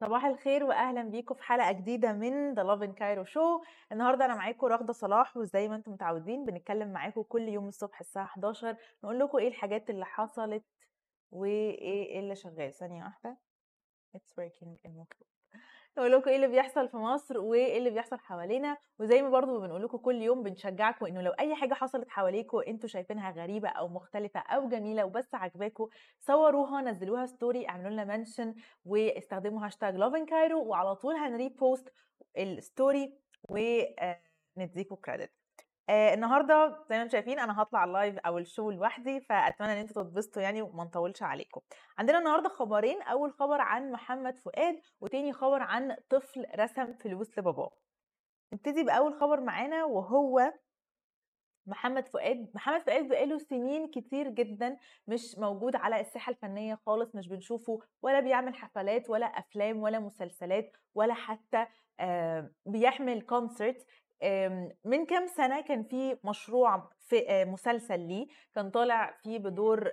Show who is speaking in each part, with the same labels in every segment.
Speaker 1: صباح الخير واهلا بيكم في حلقة جديدة من the Lovin Cairo show النهارده أنا معاكم رغدة صلاح وزي ما أنتم متعودين بنتكلم معاكم كل يوم الصبح الساعة 11 نقول لكم إيه الحاجات اللي حصلت وإيه اللي شغال. ثانية واحدة. it's working المفروض نقول لكم إيه اللي بيحصل في مصر وإيه اللي بيحصل حوالينا وزي ما برضو بنقول لكم كل يوم بنشجعكم إنه لو أي حاجة حصلت حواليكم أنتوا شايفينها غريبة أو مختلفة أو جميلة وبس عجباكم صوروها نزلوها story اعملوا لنا mention واستخدموا hashtag Lovin Cairo وعلى طول هن repost ال story ونديكم credit آه النهارده زي ما أنتم شايفين أنا هطلع ال live أو ال show لوحدي فأتمنى إن أنتوا تتبسطوا يعني وما نطولش عليكم. عندنا النهارده خبرين أول خبر عن محمد فؤاد وتاني خبر عن طفل رسم فلوس لباباه. نبتدي بأول خبر معانا وهو محمد فؤاد. محمد فؤاد بقاله سنين كتير جدا مش موجود على الساحة الفنية خالص مش بنشوفه ولا بيعمل حفلات ولا أفلام ولا مسلسلات ولا حتى آه بيعمل concert من كام سنة كان في مشروع في مسلسل ليه كان طالع فيه بدور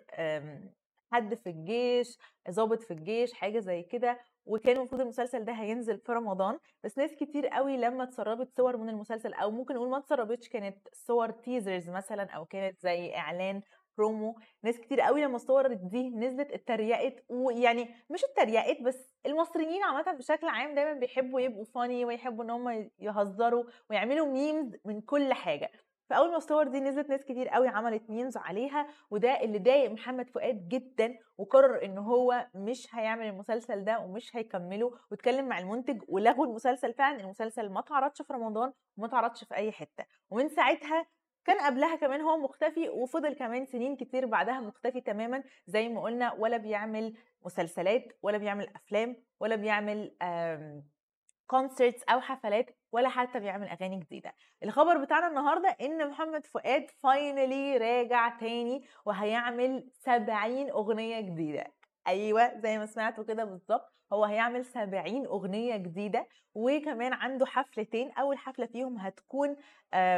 Speaker 1: حد في الجيش ضابط في الجيش حاجة زي كده وكان المفروض المسلسل ده هينزل في رمضان. بس ناس كتير قوي لما اتسربت صور من المسلسل أو ممكن نقول ما اتسربتش كانت صور teasers مثلا أو كانت زي إعلان برومو ناس كتير قوي لما الصور دي نزلت اتريقت ويعني مش اتريقت بس المصريين عامة بشكل عام دايما بيحبوا يبقوا funny ويحبوا إن هم يهزروا ويعملوا memes من كل حاجة. فأول ما الصور دي نزلت ناس كتير قوي عملت memes عليها وده اللي ضايق محمد فؤاد جدا وقرر إن هو مش هيعمل المسلسل ده ومش هيكمله واتكلم مع المنتج ولغوا المسلسل. فعلا المسلسل ما اتعرضش في رمضان وما اتعرضش في أي حتة. ومن ساعتها كان قبلها كمان هو مختفي وفضل كمان سنين كتير بعدها مختفي تماما زي ما قلنا ولا بيعمل مسلسلات ولا بيعمل أفلام ولا بيعمل concerts أو حفلات ولا حتى بيعمل أغاني جديدة. الخبر بتاعنا النهارده إن محمد فؤاد finally راجع تاني وهيعمل 70 أغنية جديدة. أيوه زي ما سمعتوا كده بالظبط هو هيعمل 70 أغنية جديدة وكمان عنده حفلتين أول حفلة فيهم هتكون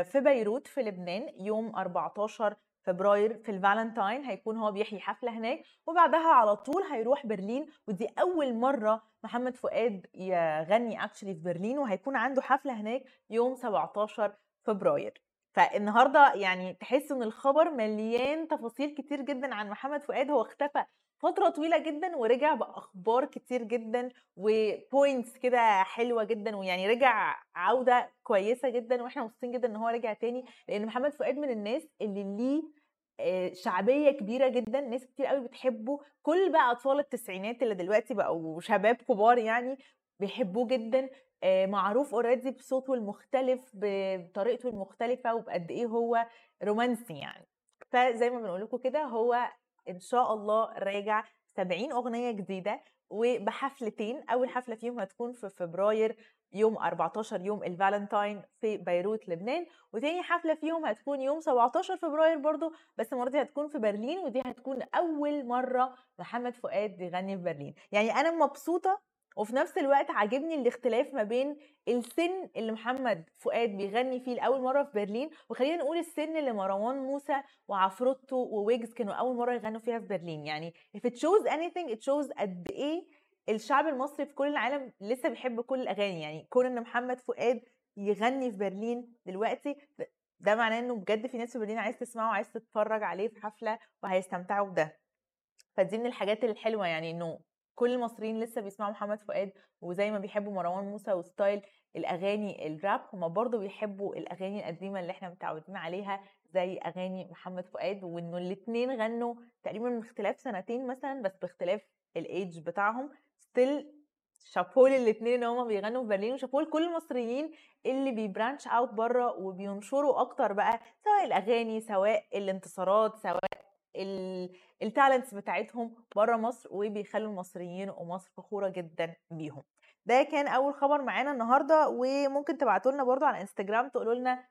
Speaker 1: في بيروت في لبنان يوم 14 فبراير في الفالنتاين هيكون هو بيحيي حفلة هناك وبعدها على طول هيروح برلين ودي أول مرة محمد فؤاد يغني actually في برلين وهيكون عنده حفلة هناك يوم 17 فبراير. فالنهارده يعني تحس إن الخبر مليان تفاصيل كتير جدا عن محمد فؤاد هو اختفى فترة طويلة جدا ورجع بأخبار كتير جدا و points كده حلوة جدا ويعني رجع عودة كويسة جدا وإحنا مبسوطين جدا إن هو رجع تاني لأن محمد فؤاد من الناس اللي ليه شعبية كبيرة جدا ناس كتير قوي بتحبه كل بقى أطفال التسعينات اللي دلوقتي بقوا شباب كبار يعني بيحبوه جدا معروف already بصوته المختلف بطريقته المختلفة وبقد إيه هو رومانسي يعني. فزي ما بنقول لكم كده هو إن شاء الله راجع 70 أغنية جديدة وبحفلتين. أول حفلة فيهم هتكون في فبراير يوم 14 يوم الفالنتاين في بيروت لبنان. وتاني حفلة فيهم هتكون يوم 17 فبراير برضو بس المرة دي هتكون في برلين ودي هتكون أول مرة محمد فؤاد يغني في برلين. يعني أنا مبسوطة وفي نفس الوقت عاجبني الاختلاف ما بين السن اللي محمد فؤاد بيغني فيه لأول مرة في برلين وخلينا نقول السن اللي مروان موسى وعفروتو وويجز كانوا أول مرة يغنوا فيها في برلين. يعني if it shows anything it shows قد إيه الشعب المصري في كل العالم لسه بيحب كل الأغاني. يعني كون إن محمد فؤاد يغني في برلين دلوقتي ده معناه إنه بجد في ناس في برلين عايز تسمعه وعايز تتفرج عليه في حفلة وهيستمتعوا بده. فدي من الحاجات الحلوة يعني إنه كل المصريين لسه بيسمعوا محمد فؤاد وزي ما بيحبوا مروان موسى و style الأغاني الراب هما برضه بيحبوا الأغاني القديمة اللي إحنا متعودين عليها زي أغاني محمد فؤاد وانه الاتنين غنوا تقريبا من اختلاف سنتين مثلا بس باختلاف الايدج بتاعهم. still chapeau للاثنين إن هما بيغنوا في برلين وشابول كل المصريين اللي بي branch out بره وبينشروا أكتر بقى سواء الأغاني سواء الانتصارات سواء ال talents بتاعتهم بره مصر وبيخلوا المصريين ومصر فخورة جدا بيهم. ده كان أول خبر معانا النهارده وممكن تبعتوا لنا برده على انستجرام تقولوا لنا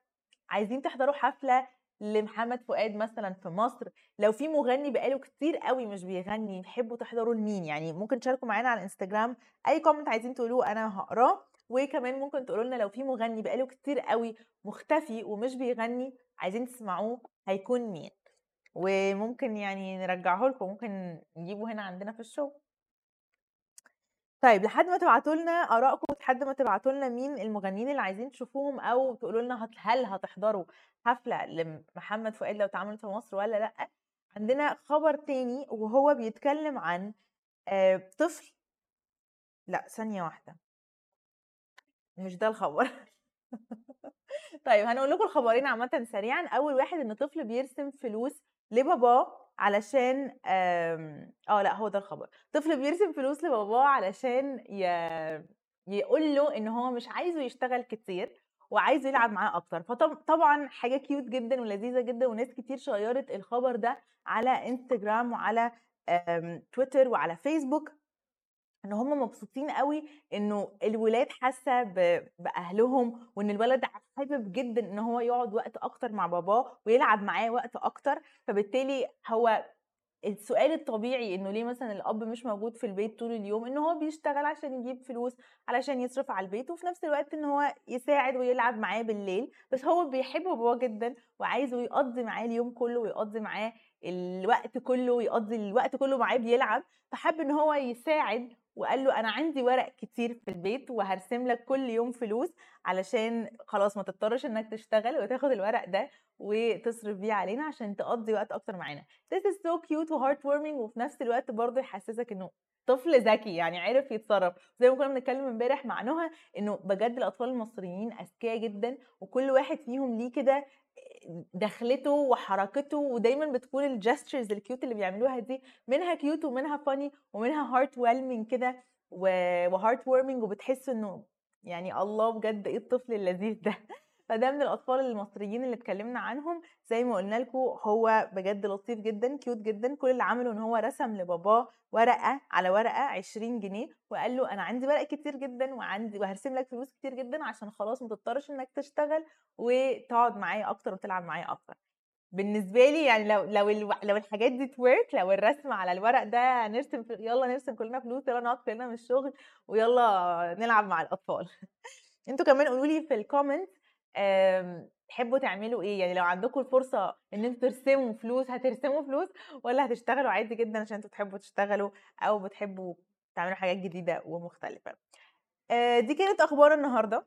Speaker 1: عايزين تحضروا حفلة لمحمد فؤاد مثلا في مصر. لو في مغني بقاله كتير قوي مش بيغني تحبوا تحضروا لمين؟ يعني ممكن تشاركوا معانا على الانستجرام أي comment عايزين تقولوه أنا هقراه. وكمان ممكن تقولوا لنا لو في مغني بقاله كتير قوي مختفي ومش بيغني عايزين تسمعوه هيكون مين؟ وممكن يعني نرجعه لكم ممكن نجيبه هنا عندنا في ال show طيب لحد ما تبعتوا لنا آرائكم لحد ما تبعتوا لنا مين المغنيين اللي عايزين تشوفوهم أو تقولوا لنا هل هتحضروا حفلة لمحمد فؤاد لو اتعملت في مصر ولا لأ عندنا خبر تاني وهو بيتكلم عن آه، طفل لأ ثانية واحدة. مش ده الخبر. طيب هنقول لكم الخبرين عامة سريعا. أول واحد إن طفل بيرسم فلوس لباباه علشان آمم، آه لأ هو ده الخبر، طفل بيرسم فلوس لباباه علشان ي يقول له إن هو مش عايزه يشتغل كتير وعايزه يلعب معاه أكتر، فطب طبعًا حاجة كيوت جدًا ولذيذة جدًا وناس كتير شيّرت الخبر ده على انستجرام وعلى آمم، تويتر وعلى فيسبوك. إن هم مبسوطين أوي إنه الولاد حاسة بأهلهم، وإن الولد حابب جدًا إن هو يقعد وقت أكتر مع باباه، ويلعب معاه وقت أكتر، فبالتالي هو السؤال الطبيعي إنه ليه مثلًا الأب مش موجود في البيت طول اليوم، إن هو بيشتغل عشان يجيب فلوس علشان يصرف على البيت، وفي نفس الوقت إن هو يساعد ويلعب معاه بالليل، بس هو بيحب باباه جدًا وعايزه يقضّي معاه اليوم كله، ويقضّي معاه الوقت كله، ويقضّي الوقت كله معاه بيلعب، فحَب إن هو يساعد وقال له أنا عندي ورق كتير في البيت وهرسم لك كل يوم فلوس علشان خلاص ما تضطرش إنك تشتغل وتاخد الورق ده وتصرف بيه علينا عشان تقضي وقت أكتر معانا. This is so cute و heartwarming وفي نفس الوقت برضه يحسسك إنه طفل ذكي يعني عرف يتصرف. زي ما كنا بنتكلم امبارح مع نهى إنه بجد الأطفال المصريين أذكياء جدا وكل واحد فيهم ليه كده دخلته وحركته ودايما بتكون ال gestures ال cute اللي بيعملوها دي منها cute ومنها funny ومنها heart warming كده و heart warming وبتحس إنه يعني الله بجد إيه الطفل اللذيذ ده؟ فده من الأطفال المصريين اللي اتكلمنا عنهم. زي ما قلنا لكم هو بجد لطيف جدا cute جدا. كل اللي عمله إن هو رسم لباباه ورقة على ورقة 20 جنيه وقال له أنا عندي ورق كتير جدا وعندي وهرسم لك فلوس كتير جدا عشان خلاص ما تضطرش إنك تشتغل وتقعد معايا أكتر وتلعب معايا أكتر. بالنسبة لي يعني لو لو لو الحاجات دي ت work لو الرسم على الورق ده نرسم يلا نرسم كلنا فلوس يلا نقعد كلنا من الشغل ويلا نلعب مع الأطفال. أنتوا كمان قولوا لي في ال comment تحبوا تعملوا إيه؟ يعني لو عندكم الفرصة إن أنتم ترسموا فلوس، هترسموا فلوس والّا هتشتغلوا عادي جدًا عشان أنتم بتحبوا تشتغلوا أو بتحبوا تعملوا حاجات جديدة ومختلفة؟ آآ، دي كانت أخبار النهارده.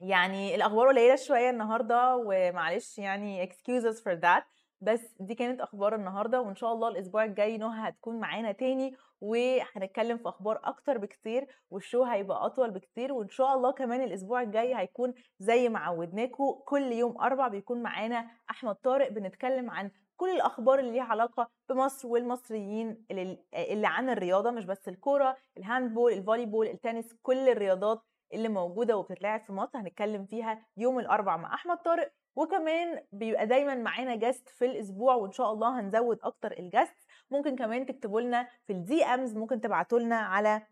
Speaker 1: يعني الأخبار قليلة شوية النهارده ومعلش يعني excuses for that بس دي كانت أخبار النهارده وإن شاء الله الأسبوع الجاي نهى هتكون معانا تاني وهنتكلم في أخبار أكتر بكتير وال show هيبقى أطول بكتير وإن شاء الله كمان الأسبوع الجاي هيكون زي ما عودناكم كل يوم أربع بيكون معانا أحمد طارق بنتكلم عن كل الأخبار اللي ليها علاقة بمصر والمصريين اللي عن الرياضة مش بس الكورة ال handball ال volleyball التنس كل الرياضات اللي موجودة وبتتلعب في مصر هنتكلم فيها يوم الأربع مع أحمد طارق. وكمان بيبقى دايما معانا guest في الأسبوع وإن شاء الله هنزود أكتر ال guest ممكن كمان تكتبوا لنا في ال DMs ممكن تبعتوا لنا على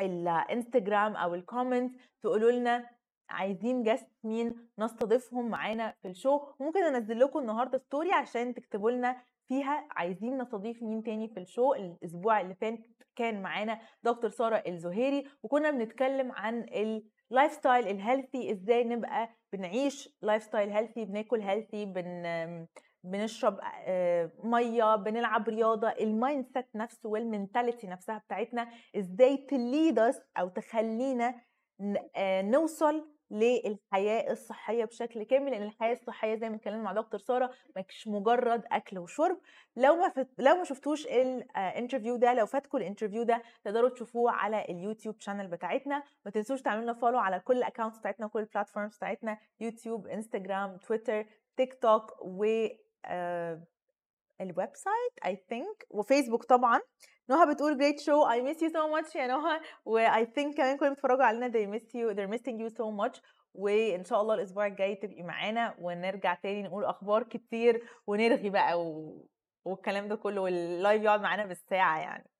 Speaker 1: الانستجرام أو ال comment تقولوا لنا عايزين guest مين نستضيفهم معانا في ال show ممكن أنزل لكم النهارده story عشان تكتبوا لنا فيها عايزين نستضيف مين تاني في ال show الأسبوع اللي فات كان معانا دكتور سارة الزهيري وكنا بنتكلم عن ال lifestyle ال healthy إزاي نبقى بنعيش lifestyle healthy بناكل healthy بن بنشرب آه، مية بنلعب رياضة. ال mindset نفسه وال mentality نفسها بتاعتنا إزاي ت lead أو تخلينا آه، نوصل للحياة الصحية بشكل كامل لأن الحياة الصحية زي ما اتكلمنا مع دكتور سارة مش مجرد أكل وشرب. لو ما فت... لو ما شفتوش ال interview ده لو فاتكم ال interview ده تقدروا تشوفوه على اليوتيوب channel بتاعتنا. ما تنسوش تعملوا لنا follow على كل ال accounts بتاعتنا وكل ال platforms بتاعتنا يوتيوب انستجرام تويتر تيك توك و ال website I think وفيسبوك طبعا. نهى بتقول great show. I miss you so much يا نهى و I think كمان كل بيتفرجوا علينا. They miss you. They're missing you so much. وإن شاء الله الأسبوع الجاي تبقي معانا ونرجع تاني نقول أخبار كتير ونرغي بقى و... والكلام ده كله. وال live يقعد معانا بالساعة يعني.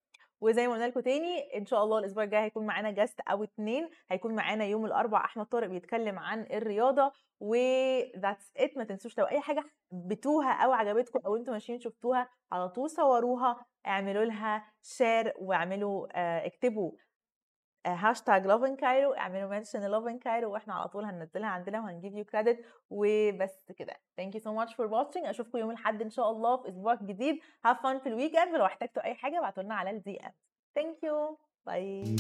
Speaker 1: وزي ما قلنا لكم تاني إن شاء الله الأسبوع الجاي هيكون معانا guest أو اتنين هيكون معانا يوم الاربع أحمد طارق بيتكلم عن الرياضة و that's it ما تنسوش لو أي حاجة حبيتوها أو عجبتكم أو أنتوا ماشيين شفتوها على طول صوروها اعملوا لها share واعملوا آه اكتبوا hashtag Love in Cairo اعملوا mention Love in Cairo وإحنا على طول هننزلها عندنا وهن give you credit وبس كده. Thank you so much for watching أشوفكم يوم الأحد إن شاء الله في أسبوع جديد have fun في ال weekend ولو احتجتوا أي حاجة ابعتوا لنا على ال DM thank you bye